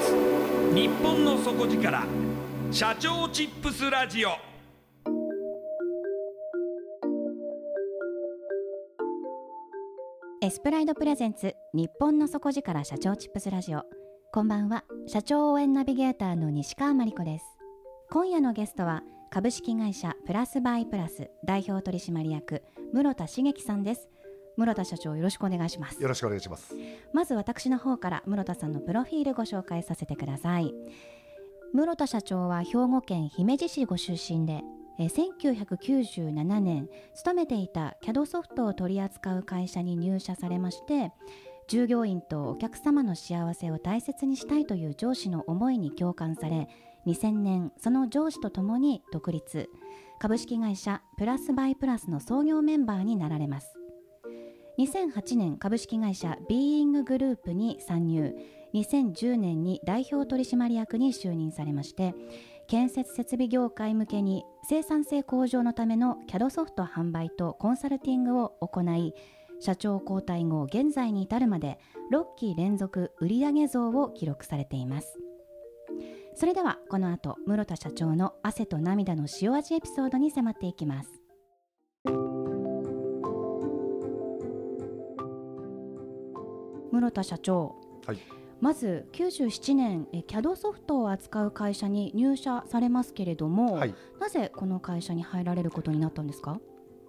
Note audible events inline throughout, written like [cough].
ツ日本の底力。社長チップスラジオ。エスプライドプレゼンツ。日本の底力社長チップスラジオ。こんばんは。社長応援ナビゲーターの西川真理子です。今夜のゲストは株式会社プラスバイプラス代表取締役室田茂樹さんです。室田社長よろしくお願いします。よろしくお願いします。まず私の方から室田さんのプロフィールご紹介させてください。室田社長は兵庫県姫路市ご出身でえー1997年勤めていた CAD ソフトを取り扱う会社に入社されまして従業員とお客様の幸せを大切にしたいという上司の思いに共感され2000年その上司とともに独立。株式会社プラスバイプラスの創業メンバーになられます2008年株式会社ビーインググループに参入2010年に代表取締役に就任されまして建設設備業界向けに生産性向上のための CAD ソフト販売とコンサルティングを行い社長交代後現在に至るまで6期連続売上増を記録されています。それではこの後室田社長の汗と涙の塩味エピソードに迫っていきます。室田社長。はい。まず97年え CAD ソフトを扱う会社に入社されますけれども、はい。なぜこの会社に入られることになったんですか？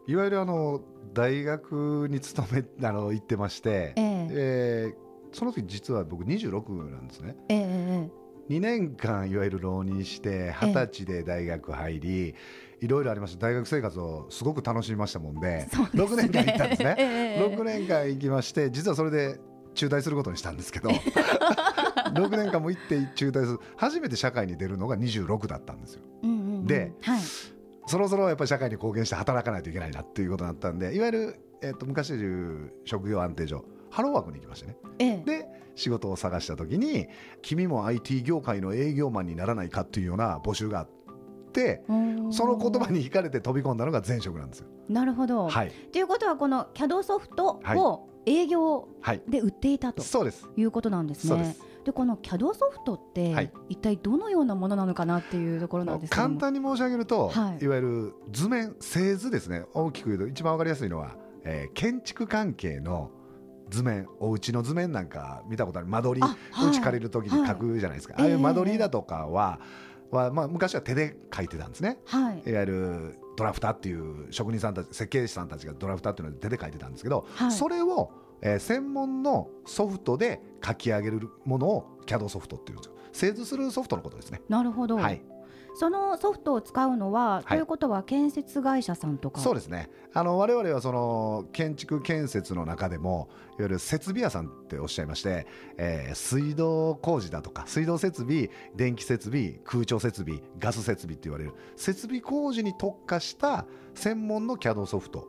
いわゆるあの大学に勤め [laughs] あの行ってまして、ええ。えーその時実は僕26なんですね。えええ2年間いわゆる浪人して二十歳で大学入り、いろいろありました。大学生活をすごく楽しみましたもんでですね。6年間行ったんですね、え [laughs] えええ。6年間行きまして実はそれで中退することにしたんですけど [laughs] 6年間も行って中退する初めて社会に出るのが26だったんですよ。うんうんうん。ではい。そろそろやっぱり社会に貢献して働かないといけないなっていうことになったんでいわゆる、えっと昔でいう職業安定所ハローワークに行きましてね。ええ。で仕事を探した時に君も IT 業界の営業マンにならないかっていうような募集があってその言葉に惹かれて飛び込んだのが前職なんですよ。なるほど、はい、ということはこの CAD ソフトはい。を営業はい、で売っていたとそうです。いうことなんですね。そうです。でこの CAD ソフトって、はい。一体どのようなものなのかなっていうところなんですけども。簡単に申し上げると、はい。い、わゆる図面製図ですね。大きく言うと一番わかりやすいのは、えー建築関係の図面お家の図面なんか見たことある。間取りあはい。うち借りる時に書くじゃないですか、はいああいう間取りだとかは,、はまあ、昔は手で書いてたんですね。はい。いわゆるドラフターっていう職人さんたち設計士さんたちがドラフターっていうので手で書いてたんですけど、はい。それを、えー専門のソフトで書き上げるものを CAD ソフトっていうんですよ。製図するソフトのことですね。なるほど、はいそのソフトを使うのは、い。ということは建設会社さんとか？そうですね。あの我々はその建築建設の中でもいわゆる設備屋さんっておっしゃいまして、えー水道工事だとか水道設備電気設備空調設備ガス設備って言われる設備工事に特化した専門の CAD ソフト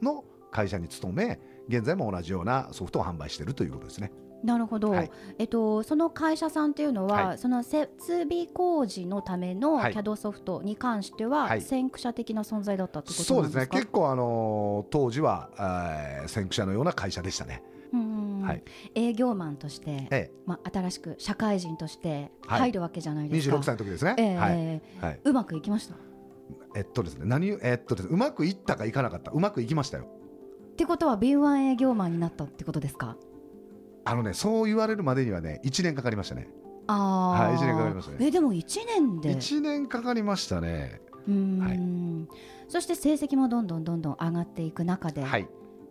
の会社に勤め現在も同じようなソフトを販売しているということですねなるほど、はい。えっと、その会社さんっていうのは、はい。その設備工事のためのはい。CAD ソフトに関しては、はい。先駆者的な存在だったってことそうですすね。結構あの当時は、えー先駆者のような会社でしたね。うんはい。営業マンとして、えまあ、新しく社会人としてはい。入るわけじゃないえですか、26歳の時ですね、ええ。はい。はい、うまくいきました？えっとですね。何えっとですね。うまくいったかいかなかった。うまくいきましたよ。ってことは敏腕営業マンになったってことですか？あのねそう言われるまでにはね1年かかりましたね。あー。はい一年かかりましたね。えでも1年で。1年かかりましたね。うーん、そして成績もどんどんどんどん上がっていく中で、はい。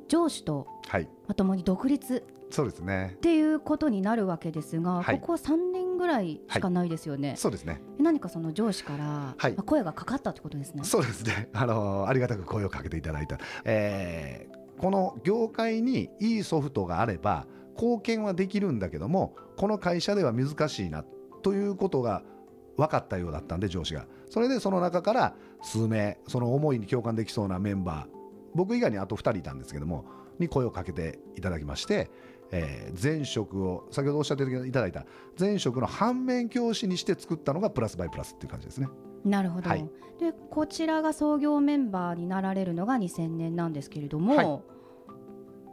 上司とはい。まともに独立。そうですね。っていうことになるわけですが、はい。ここ3年ぐらいしかないですよね、そうですね。何かその上司から、はい。まあ声がかかったってことですね。そうですね。[laughs] あのありがたく声をかけていただいた、えーこの業界にいいソフトがあれば貢献はできるんだけどもこの会社では難しいなということが分かったようだったんで上司が。それでその中から数名その思いに共感できそうなメンバー僕以外にあと2人いたんですけどもに声をかけていただきまして、えー前職を先ほどおっしゃっていただいた前職の反面教師にして作ったのがプラスバイプラスっていう感じですね。なるほど、はい。でこちらが創業メンバーになられるのが2000年なんですけれども、はい。ま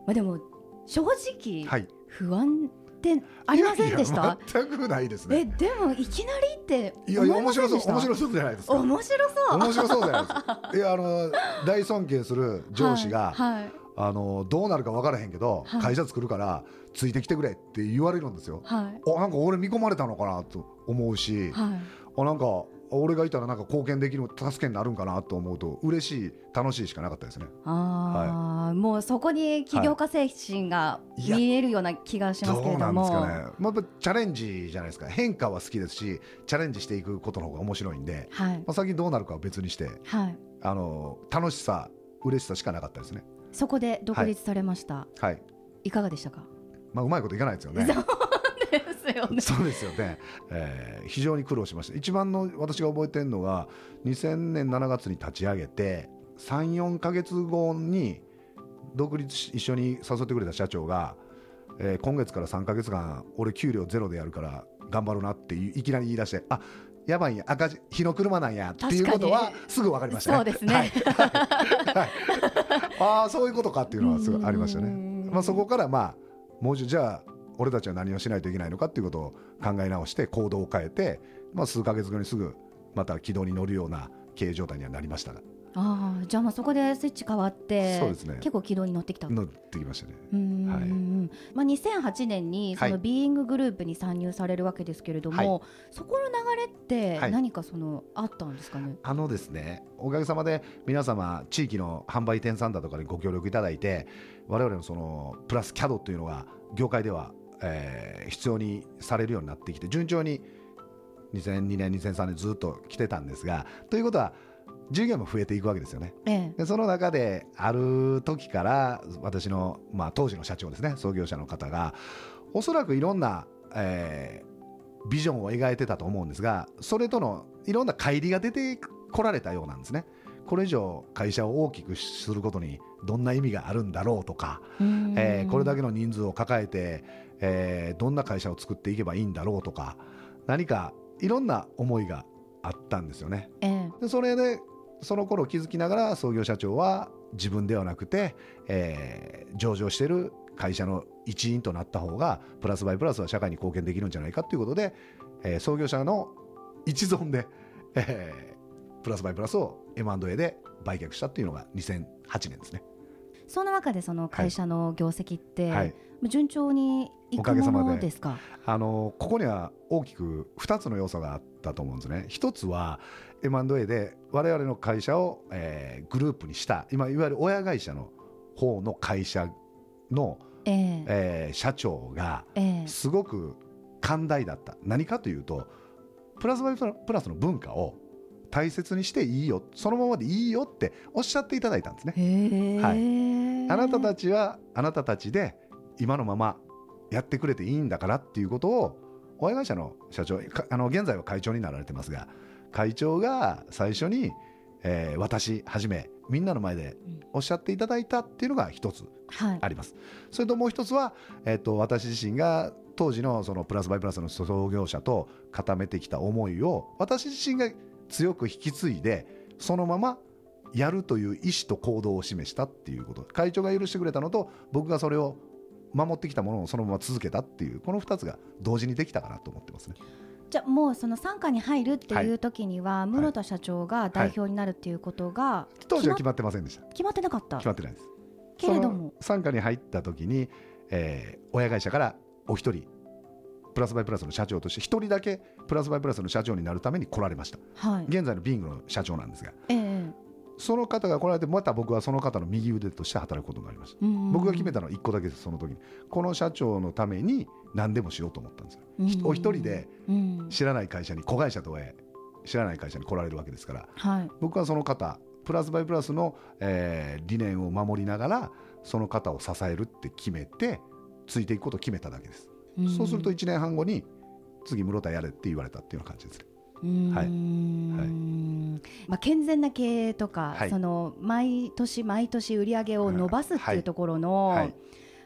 あ、でも正直、はい、不安ってありませんでした？全くないですね。えでもいきなりっていやいや面白そう面白そうじゃないですか。面白そう。面白そうじゃないですか。いやあの大尊敬する上司が、はいはい。あのどうなるか分からへんけど、はい。会社作るからついてきてくれって言われるんですよ。はい。あなんか俺見込まれたのかなと思うし、はい。あなんか俺がいたらなんか貢献できる助けになるんかなと思うと嬉しい楽しいしかなかったですね。あー、もうそこに起業家精神が見えるような気がしますけどうなんですかね、まあ、チャレンジじゃないですか。変化は好きですしチャレンジしていくことの方が面白いんで、はい。まあ、先どうなるかは別にしてはい。あの楽しさ嬉しさしかなかったですね。そこで独立されました、はい。い、かがでしたか？まあうまいこといかないですよねよね。そうですよね、えー非常に苦労しました。一番の私が覚えてるのが2000年7月に立ち上げて34か月後に独立し一緒に誘ってくれた社長が、えー今月から3か月間俺給料ゼロでやるから頑張るなっていいきなり言い出してあやばいんや赤字日の車なんやっていうことはすぐ分かりましたね。そうですね。はい。はい。ああそういうことかっていうのはすごいありましたね。ねまあ、そこからまあもうじゃあ俺たちは何をしないといけないのかっていうことを考え直して行動を変えて、まあ、数ヶ月後にすぐまた軌道に乗るような経営状態にはなりましたが。ああじゃあまあそこでスイッチ変わってそうですね。結構軌道に乗ってきた。乗ってきましたね。うーんはい。まあ、2008年にそはい。のビーインググループに参入されるわけですけれども、そこの流れってはい。何かそのあったんですかね、あのですねおかげさまで皆様地域の販売店さんだとかにご協力いただいて我々のそのプラス CAD というのが業界では、えー必要にされるようになってきて順調に2002年2003年ずっと来てたんですがということは従業員も増えていくわけですよね。ええでその中である時から私の、まあ、当時の社長ですね創業者の方がおそらくいろんな、えービジョンを描いてたと思うんですがそれとのいろんな乖離が出てこられたようなんですね。これ以上会社を大きくすることにどんな意味があるんだろうとか、えーこれだけの人数を抱えて、えーどんな会社を作っていけばいいんだろうとか何かいろんな思いがあったんですよね。ええでそれでその頃気づきながら創業社長は自分ではなくて、えー上場している会社の一員となった方がプラスバイプラスは社会に貢献できるんじゃないかということで、えー創業者の一存で、えープラスバイプラスを M&A で売却したっていうのが2008年ですね。その中でその会社の業績って、はい順調にいおかげさまで。のであのここには大きく2つの要素があったと思うんですね。一つは M&A で我々の会社を、えーグループにした今いわゆる親会社の方の会社の、ええ。えー社長がええ。すごく寛大だった。何かというとプラスバイプラスの文化を大切にしていいよそのままでいいよっておっしゃっていただいたんですね。はい。あなたたちはあなたたちで今のままやってくれていいんだからっていうことを親会社の社長かあの現在は会長になられてますが会長が最初に、えー私はじめみんなの前でおっしゃっていただいたっていうのが一つはいあります。それともう一つは、えっと私自身が当時のそのプラスバイプラスの創業者と固めてきた思いを私自身が強く引き継いでそのままやるという意思と行動を示したっていうこと会長が許してくれたのと僕がそれを守ってきたものをそのまま続けたっていうこの2つが同時にできたかなと思ってますね。じゃあもうその傘下に入るっていう時には、室田社長が代表になるっていうことが決当時は決まってませんでした。ま決まってなかった。決まってないです。けれども。傘下に入った時に、えー親会社からお一人プラスバイプラスの社長として一人だけプラスバイプラスの社長になるために来られました。はい。現在のビングの社長なんですが。ええその方が来られてまた僕はその方の右腕として働くことになりました。うん僕が決めたのは1個だけですその時に。この社長のために何でもしようと思ったんですよ。ひお一人でうん。知らない会社に子会社とはいえ知らない会社に来られるわけですから。はい。僕はその方プラスバイプラスの、えー理念を守りながらその方を支えるって決めてついていくことを決めただけです、んそうすると1年半後に次室田やれって言われたっていうような感じですね。うーんはいまあ、健全な経営とか、はい。その毎年毎年売り上げを伸ばすっていうところの、はい。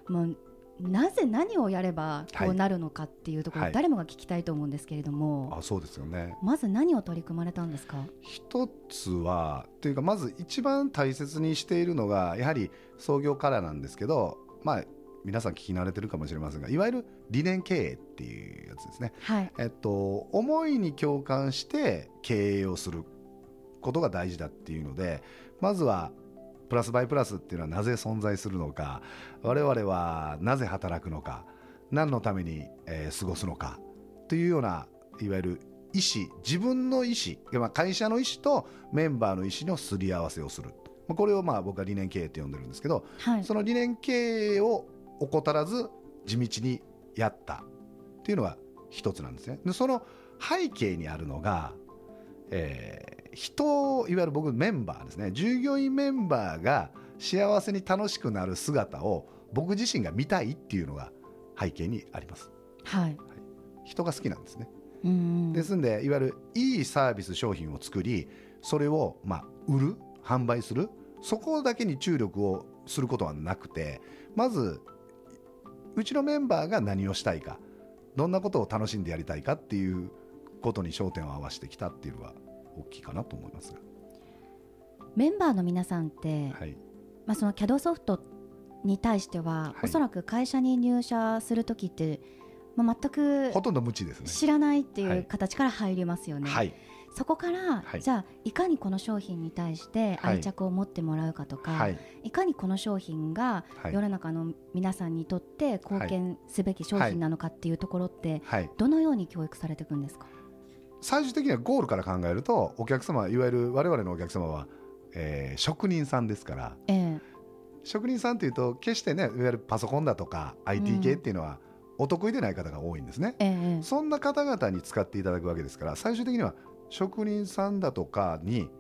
もうなぜ何をやればこうなるのかっていうところ、はい。誰もが聞きたいと思うんですけれども、あそうですよね。まず何を取り組まれたんですか、一つはというかまず一番大切にしているのがやはり創業からなんですけどまあ皆さん聞き慣れてるかもしれませんがいわゆる理念経営っていうやつですね。はい。えっと、思いに共感して経営をすることが大事だっていうのでまずはプラスバイプラスっていうのはなぜ存在するのか我々はなぜ働くのか何のために、えー過ごすのかというようないわゆる意思自分の意思まあ会社の意思とメンバーの意思のすり合わせをする。まあこれをまあ僕は理念経営って呼んでるんですけどはい。その理念経営を怠らず地道にやった。っていうのが一つなんですね。でその背景にあるのが、えー人をいわゆる僕メンバーですね従業員メンバーが幸せに楽しくなる姿を僕自身が見たいっていうのが背景にあります。はい人が好きなんですね。うんですんでいわゆるいいサービス商品を作りそれをまあ売る販売するそこだけに注力をすることはなくてまずうちのメンバーが何をしたいかどんなことを楽しんでやりたいかっていうことに焦点を合わせてきたっていうのが大きいかなと思いますが、メンバーの皆さんって、はい、まあ、その CAD ソフトに対しては、はい。おそらく会社に入社するときって、まあ、全くほとんど無知ですね。知らないってはい。いう形から入りますよね。はい、そこから、はい。じゃあいかにこの商品に対してはい。愛着を持ってもらうかとか、はい。い、かにこの商品がはい。世の中の皆さんにとって貢献すべき商品なのかっていうところって、はい、どのように教育されていくんですか？最終的にはゴールから考えるとお客様いわゆる我々のお客様は、えー職人さんですからえ職人さんというと決してねいわゆるパソコンだとか IT 系っていうのはお得意でない方が多いんですね、えええ。そんな方々に使っていただくわけですから最終的には職人さんだとかに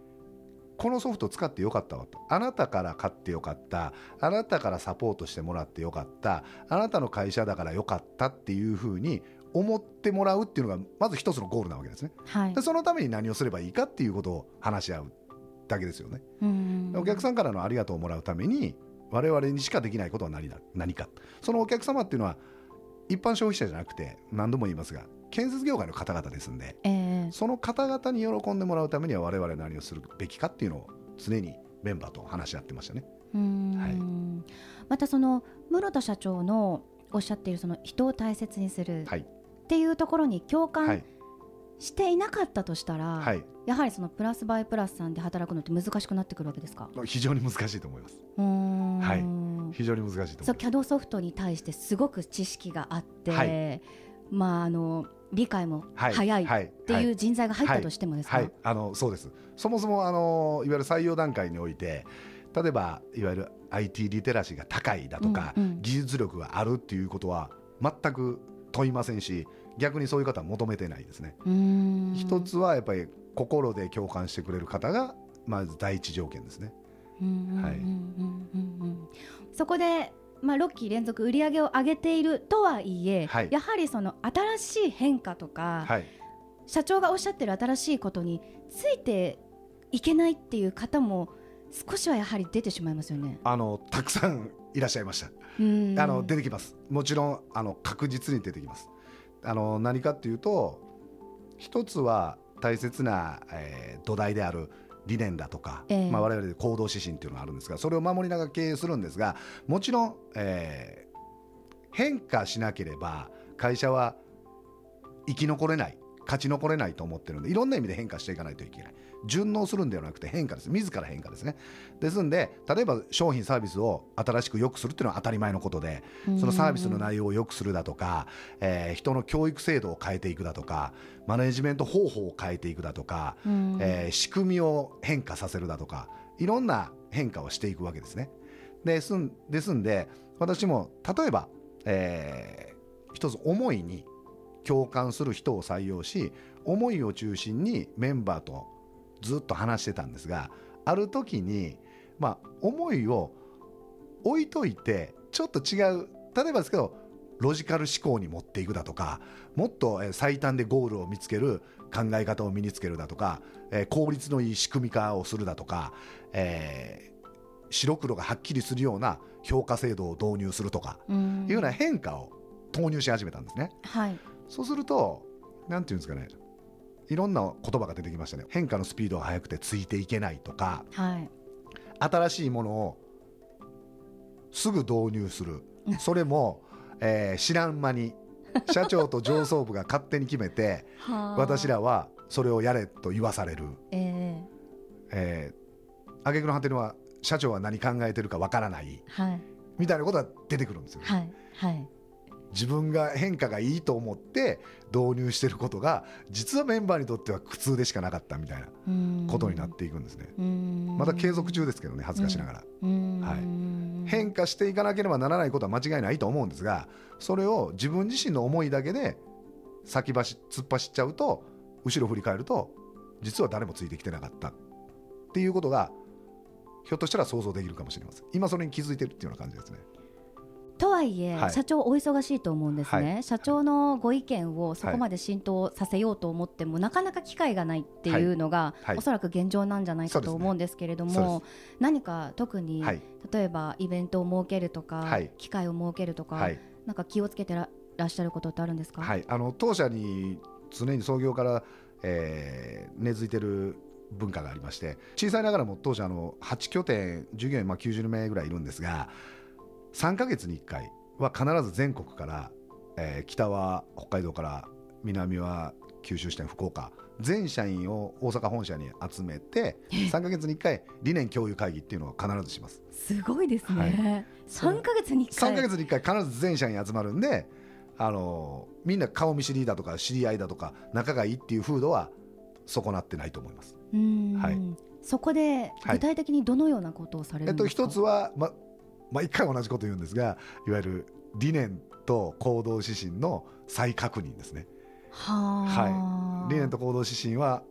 このソフト使ってよかったわと。あなたから買ってよかった。あなたからサポートしてもらってよかった。あなたの会社だからよかったっていうふうに思ってもらうっていうのがまず一つのゴールなわけですね。はい。でそのために何をすればいいかっていうことを話し合うだけですよねうん。お客さんからのありがとうをもらうために我々にしかできないことは何だ？何か。そのお客様っていうのは一般消費者じゃなくて何度も言いますが建設業界の方々ですんでええ。その方々に喜んでもらうためには我々は何をするべきかっていうのを常にメンバーと話し合ってましたね。うん。はい。またその室田社長のおっしゃっているその人を大切にするはいっていうところに共は感い。していなかったとしたら、はい。やはりそのプラスバイプラスさんで働くのって難しくなってくるわけですか？非常に難しいと思います。はい。非常に難しいとそう思います。CAD ソフトに対してすごく知識があって、はい。まああの理解もはい。早いっはい。ていう人材が入ったとしてもですか、はい、あのそうです。そもそもあのいわゆる採用段階において例えばいわゆる IT リテラシーが高いだとか、うんうん。技術力があるっていうことは全く問いませんし逆にそういう方は求めてないですね。一つはやっぱり心で共感してくれる方がまず第一条件ですね。そこで、まあ、6期連続売り上げを上げているとはいえ、はいやはりその新しい変化とか、はい、社長がおっしゃってる新しいことについていけないっていう方も少しはやはり出てしまいますよね。あのたくさんいらっしゃいました。うんあの出てきます。もちろんあの確実に出てきます。あの何かっていうと一つは大切な、えー土台である理念だとか、ええ。まあ、我々で行動指針っていうのがあるんですがそれを守りながら経営するんですがもちろん、えー変化しなければ会社は生き残れない勝ち残れないと思ってるんでいろんな意味で変化していかないといけない。順応するんではなくて変化です。自ら変化ですね。ですんで例えば商品サービスを新しく良くするっていうのは当たり前のことでそのサービスの内容を良くするだとか、えー人の教育制度を変えていくだとかマネジメント方法を変えていくだとか、うん。えー仕組みを変化させるだとかいろんな変化をしていくわけですね。ですんですんで私も例えば、えー一つ思いに共感する人を採用し思いを中心にメンバーとずっと話してたんですがある時に、まあ、思いを置いといてちょっと違う例えばですけどロジカル思考に持っていくだとかもっとえー最短でゴールを見つける考え方を身につけるだとか、えー効率のいい仕組み化をするだとか、えー白黒がはっきりするような評価制度を導入するとかうんいうような変化を投入し始めたんですね。はいそうするとなんていうんですかねいろんな言葉が出てきましたね。変化のスピードが速くてついていけないとかはい。新しいものをすぐ導入する。うん。それも、えー知らん間に社長と上層部が勝手に決めて [laughs] はあ。私らはそれをやれと言わされる、ええ。ー、挙句の果てには社長は何考えてるかわからない。えはい。みたいなことが出てくるんですよ、はい。はい自分が変化がいいと思って導入してることが実はメンバーにとっては苦痛でしかなかったみたいなうん。ことになっていくんですね、うん。また継続中ですけどね恥ずかしながら、うん。はい。変化していかなければならないことは間違いないと思うんですがそれを自分自身の思いだけで先走突っ走っちゃうと後ろ振り返ると実は誰もついてきてなかったっていうことがひょっとしたら想像できるかもしれません。今それに気づいてるっていうような感じですねとはいえ、はい。社長お忙しいと思うんですね、は社長のご意見をそこまで浸透させようと思っても、なかなか機会がないっていうのが、はい。おそらく現状なんじゃないかと思うんですけれども、何か特に、はい。例えばイベントを設けるとか、はい。機会を設けるとか、はい。なんか気をつけてららっしゃることってあるんですか、はい、あの当社に常に創業から、えー根付いてる文化がありまして小さいながらも当社あの8拠点従業員まあ90名ぐらいいるんですが3ヶ月に1回は必ず全国から、えー北は北海道から南は九州支店福岡全社員を大阪本社に集めて3ヶ月に1回理念共有会議っていうのを必ずします。すごいですね、はい。3ヶ月に1回。3ヶ月に1回必ず全社員集まるんであのみんな顔見知りだとか知り合いだとか仲がいいっていう風土は損なってないと思います。うん。はい。そこではい。具体的にどのようなことをされえっとるんですか、一つはま毎回同じこと言うんですがいわゆる理念と行動指針の再確認ですね。はあ、理念と行動指針は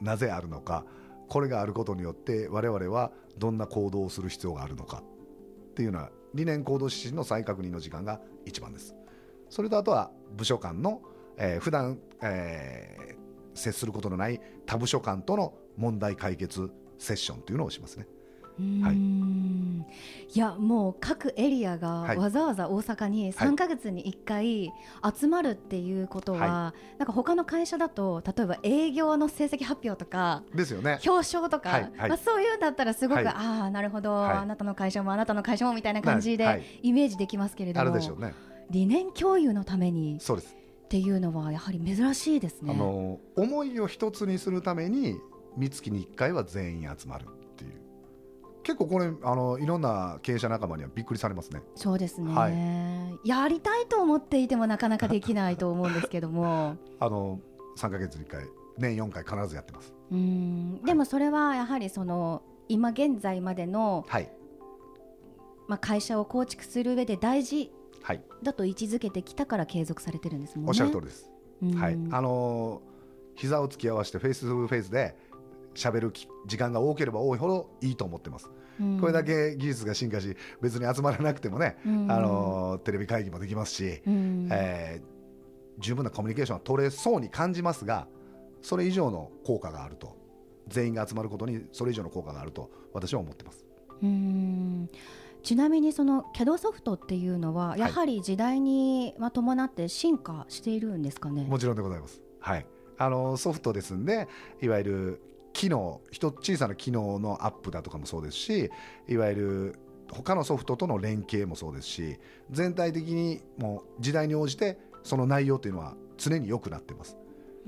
なぜあるのかこれがあることによって我々はどんな行動をする必要があるのかっていうのは理念行動指針の再確認の時間が一番です。それとあとは部署間の、えー普段、えー接することのない他部署間との問題解決セッションというのをしますねうーん。いやもう各エリアがはい。わざわざ大阪に3か月に1回集まるっていうことは、はなんか他の会社だと例えば営業の成績発表とかですよね。表彰とか、はいはい。まあ、そういうんだったらすごく、はい。ああなるほど、はい。あなたの会社もあなたの会社もみたいな感じではい。イメージできますけれどあも、るでしょうね。理念共有のためにそうです。っていうのはやはり珍しいですね。あの思いを一つにするために三月に1回は全員集まる結構これあのいろんな経営者仲間にはびっくりされますね。そうですね、はやりたいと思っていてもなかなかできないと思うんですけども。[laughs] あの3か月に1回年4回必ずやってます。うん。でもそれはやはりその今現在までの、はい。まあ、会社を構築する上で大事はい。だと位置づけてきたから継続されてるんですもんね。おっしゃる通りです、うん。はい。あのー膝を突き合わせてフェイス2フェイスで喋るき時間が多ければ多いほどいいと思ってます、うん。これだけ技術が進化し別に集まらなくてもね、うん。あのーテレビ会議もできますし、うん。えー十分なコミュニケーションは取れそうに感じますがそれ以上の効果があると。全員が集まることにそれ以上の効果があると私は思ってます。うん。ちなみにその CAD ソフトっていうのはやはり時代にまあ伴って進化しているんですかね？もちろんでございます。はい、あのソフトですんでいわゆる機能一小さな機能のアップだとかもそうですしいわゆる他のソフトとの連携もそうですし全体的にもう時代に応じてその内容というのは常に良くなってます。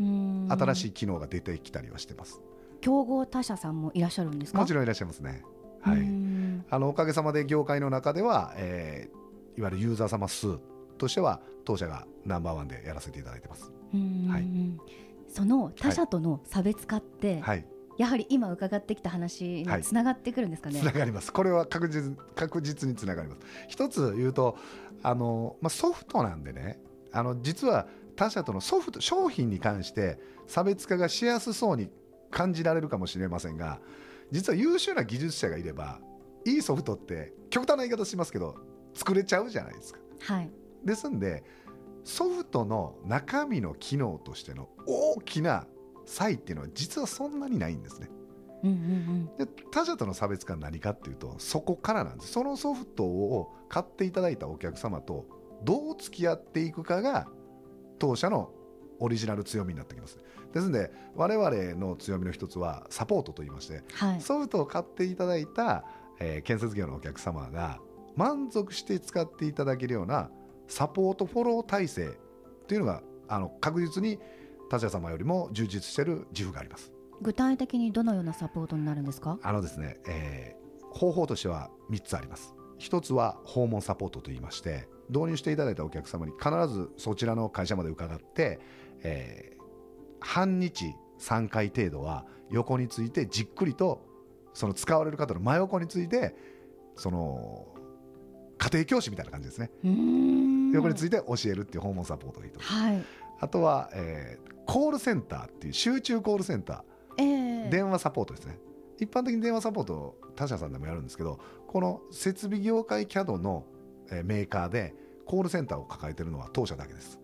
うん。新しい機能が出てきたりはしてます。競合他社さんもいらっしゃるんですか？もちろんいらっしゃいますね。はういん。あのおかげさまで業界の中では、えーいわゆるユーザー様数としては当社がナンバーワンでやらせていただいてます。うん。はいその他社との差別化って、はい。やはり今伺ってきた話につながってくるんですかね？つながります。これは確実確実につながります。一つ言うとあの、まあ、ソフトなんでねあの実は他社とのソフト商品に関して差別化がしやすそうに感じられるかもしれませんが実は優秀な技術者がいればいいソフトって極端な言い方しますけど作れちゃうじゃないですか。はい。ですんでソフトの中身の機能としての大きな差異っていうのは実はそんなにないんですねうんうんで他社との差別化は何かっていうとそこからなんですそのソフトを買っていただいたお客様とどう付き合っていくかが当社のオリジナル強みになってきますですので我々の強みの一つはサポートといいましてうん。はい。ソフトを買っていただいた、えー建設業のお客様が満足して使っていただけるようなサポートフォロー体制というのがあの確実に他社様よりも充実している自負があります具体的にどのようなサポートになるんですか？あのですね、えー方法としては3つあります。1つは訪問サポートといいまして、導入していただいたお客様に必ずそちらの会社まで伺って、えー半日3回程度は横についてじっくりとその使われる方の真横についてその家庭教師みたいな感じですね。横について教えるっていう訪問サポートがいいと。はい。あとは、えーコールセンターっていう集中コールセンター。ええ。電話サポートですね。一般的に電話サポート他社さんでもやるんですけどこの設備業界 CAD のえーメーカーでコールセンターを抱えているのは当社だけです。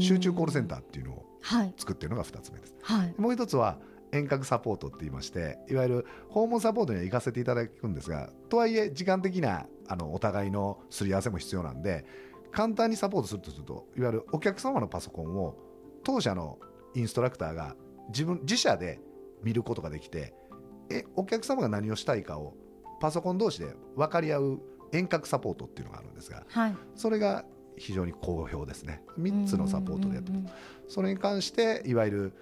集中コールセンターっていうのをはい。作っているのが2つ目です。はい。もう一つは遠隔サポートって言いましていわゆる訪問サポートには行かせていただくんですがとはいえ時間的なあのお互いのすり合わせも必要なんで簡単にサポートするとするといわゆるお客様のパソコンを当社のインストラクターが自分自社で見ることができてえお客様が何をしたいかをパソコン同士で分かり合う遠隔サポートっていうのがあるんですがはいそれが非常に好評ですね3つのサポートでやってそれに関していわゆる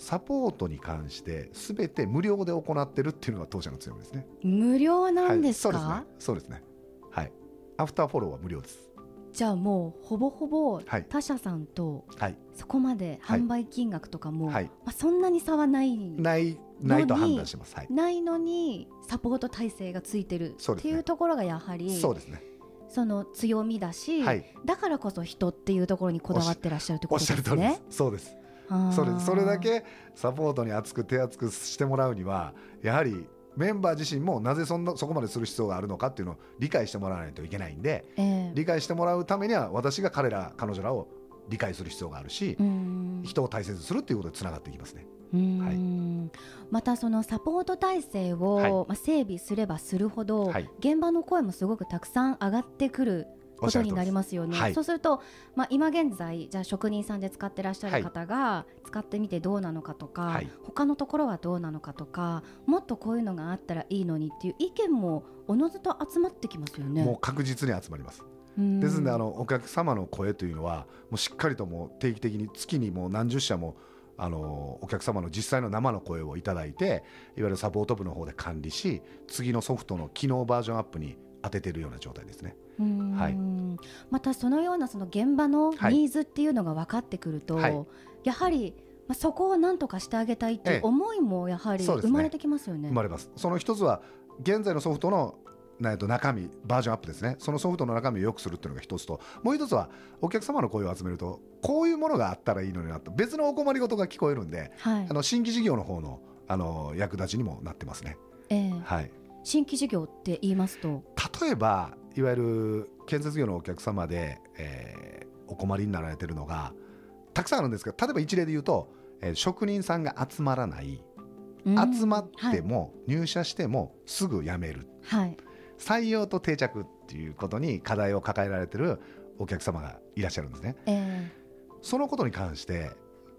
サポートに関して全て無料で行ってるっていうのが当社の強みですね。うん無料なんですか、はい、そうですね。そうですね。はい。アフターフォローは無料です。じゃあもうほぼほぼはい他社さんとはい。そこまで販売金額とかも、はい。まあ、そんなに差はないないないと判断してます。はい。ないのにサポート体制がついてるっていうところがやはりそうですね。その強みだし、はい。だからこそ人っていうところにこだわってらっしゃるってこおっとしゃる通りでですねす。。そうです。それそれだけサポートに熱く手厚くしてもらうにはやはりメンバー自身もなぜそんなそこまでする必要があるのかっていうのを理解してもらわないといけないんでええ理解してもらうためには私が彼ら彼女らを理解する必要があるしう、ん。人を大切にするっていうことでつながっていきますね。うん。またそのサポート体制を、はい。まあ、整備すればするほど、はい。現場の声もすごくたくさん上がってくることになりますよね。はい。そうすると、まあ、今現在じゃあ職人さんで使ってらっしゃる方が使ってみてどうなのかとか、はい。他のところはどうなのかとかもっとこういうのがあったらいいのにっていう意見もおのずと集まってきますよね。もう確実に集まります。うん。ですのであのお客様の声というのはもうしっかりともう定期的に月にもう何十社もあのお客様の実際の生の声をいただいていわゆるサポート部の方で管理し次のソフトの機能バージョンアップに当てているような状態ですね。うん。はいまたそのようなその現場のはい。ニーズっていうのが分かってくると、はい。やはりまあ、そこをなんとかしてあげたいっていええ。う思いもやはり生まれてきますよね。生まれます。その一つは現在のソフトのえっと中身バージョンアップですね。そのソフトの中身を良くするっていうのが一つと。もう一つはお客様の声を集めるとこういうものがあったらいいのになと。別のお困りごとが聞こえるんではい。あの新規事業の方のあの役立ちにもなってますね。ええ。はい、新規事業って言いますと、例えばいわゆる建設業のお客様で、えーお困りになられてるのがたくさんあるんですけど例えば一例で言うと、えー職人さんが集まらない。うん。集まっても、入社してもすぐ辞める。はい、はい採用と定着っていうことに課題を抱えられてるお客様がいらっしゃるんですね。えそのことに関して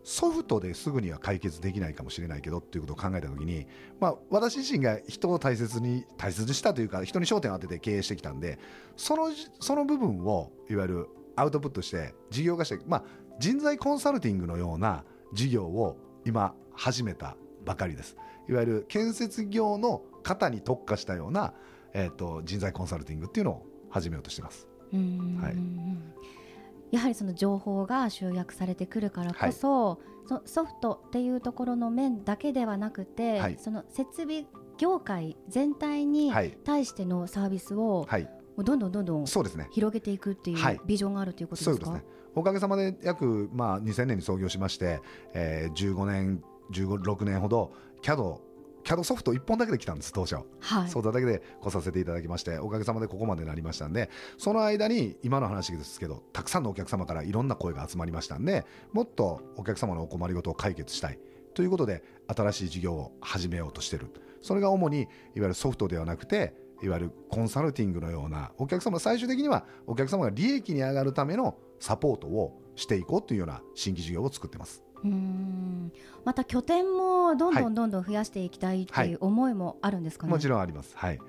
ソフトですぐには解決できないかもしれないけどっていうことを考えた時に、まあ、私自身が人を大切に大切にしたというか人に焦点を当てて経営してきたんでそのその部分をいわゆるアウトプットして事業化して、まあ、人材コンサルティングのような事業を今始めたばかりですいわゆる建設業の方に特化したような、えー、と人材コンサルティングっていうのを始めようとしてます。はい。やはりその情報が集約されてくるからこそ、そソフトっていうところの面だけではなくて、はい。その設備業界全体にはい、対してのサービスをはい、どんどんどんどんそうですね。広げていくっていはい。うビジョンがあるということですか？ね。おかげさまで約、まあ、2000年に創業しまして、えー、15年、15、6年ほど CAD、CAD ソフト1本だけで来たんです、当初。はい。そうだけで来させていただきまして、おかげさまでここまでなりましたんで、その間に今の話ですけど、たくさんのお客様からいろんな声が集まりましたんで、もっとお客様のお困りごとを解決したいということで、新しい事業を始めようとしてる。それが主にいわゆるソフトではなくて、いわゆるコンサルティングのようなお客様最終的にはお客様が利益に上がるためのサポートをしていこうというような新規事業を作ってます。うーんまた拠点もどんどんどんどん増やしていきたいっていう思いもあるんですかね？もちろんあります。はい。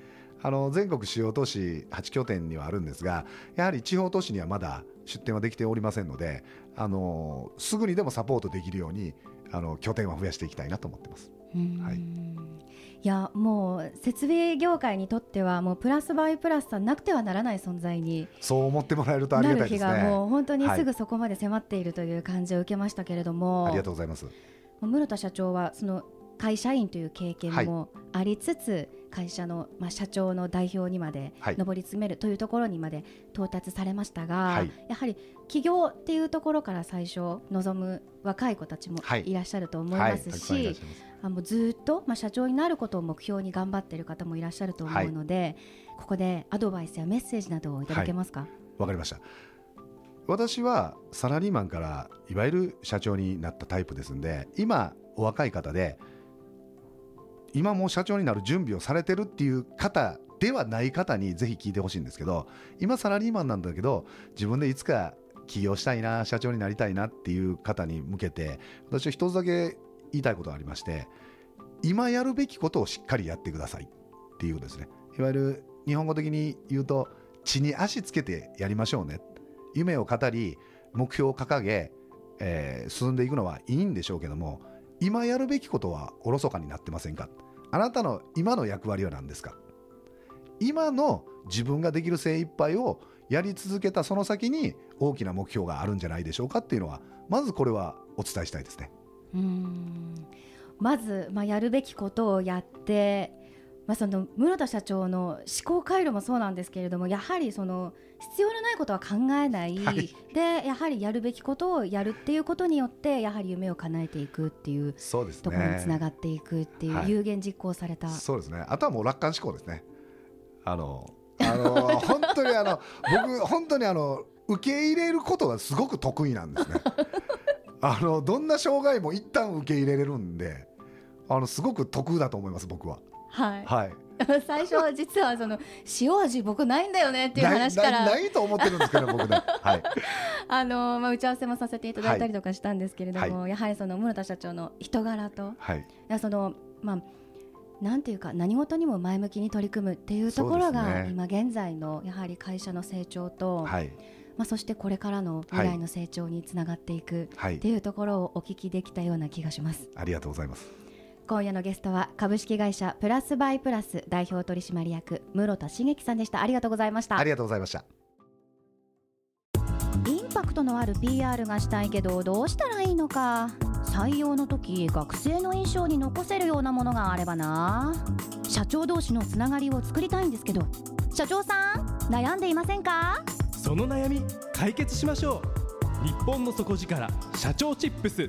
あの全国主要都市8拠点にはあるんですが、やはり地方都市にはまだ出店はできておりませんので、あのすぐにでもサポートできるようにあの拠点は増やしていきたいなと思ってます。はいいやもう設備業界にとってはもうプラスバイプラスさんなくてはならない存在にそう思ってもらえるとありなる日がたいですね。がもう本当にはいすぐそこまで迫っているという感じを受けましたけれども、ありがとうございます。室田社長はその会社員という経験もありつつ、会社の、まあ、社長の代表にまではい。上り詰めるというところにまで到達されましたが、はい。やはり起業っていうところから最初望む若い子たちもはい。いらっしゃると思いはい、ます。し。あもうずっと、まあ、社長になることを目標に頑張っている方もいらっしゃると思うので、ここでアドバイスやメッセージなどをいただけますか、わかりました。私はサラリーマンからいわゆる社長になったタイプですんで、今お若い方で今もう社長になる準備をされてるっていう方ではない方にぜひ聞いてほしいんですけど、今サラリーマンなんだけど自分でいつか起業したいな、社長になりたいなっていう方に向けて、私は一つだけ言いたいことがありまして、今やるべきことをしっかりやってくださいっていうことですね。いわゆる日本語的に言うと地に足つけてやりましょうね夢を語り目標を掲げ、えー進んでいくのはいいんでしょうけども今やるべきことはおろそかになってませんか？あなたの今の役割は何ですか？今の自分ができる精一杯をやり続けたその先に大きな目標があるんじゃないでしょうかっていうのはまずこれはお伝えしたいですね。うんまず、まあ、やるべきことをやって、まあ、その室田社長の思考回路もそうなんですけれどもやはりその必要のないことは考えない、はいでやはりやるべきことをやるっていうことによってやはり夢を叶えていくっていうそうですところにつながっていくっていう、はい有言実行された。そうですね。あとはもう楽観思考ですね。あの、あの、[laughs] 本当にあの、僕、本当にあの、受け入れることがすごく得意なんですね。[laughs] あの、どんな障害も一旦受け入れれるんで、あの、すごく得だと思います、僕は。はい、はい。[laughs] 最初は実はその塩味僕ないんだよねっていう話からないと思ってるんですけど、僕ね。[laughs] はい。あのまあ、打ち合わせもさせていただいたりとかしたんですけれども、やはりその室田社長の人柄とはい。そのまあなんていうか何事にも前向きに取り組むっていうところが、ね今現在のやはり会社の成長と、はい。まあ、そしてこれからの未来の成長につながっていくはいって。いうところをお聞きできたような気がしますありがとうございます。今夜のゲストは株式会社プラスバイプラス代表取締役室田茂樹さんでした。ありがとうございました。ありがとうございました。インパクトのある PR がしたいけどどうしたらいいのか。採用の時学生の印象に残せるようなものがあればな。社長同士のつながりを作りたいんですけど社長さん悩んでいませんか？その悩み解決しましょう。日本の底力社長チップス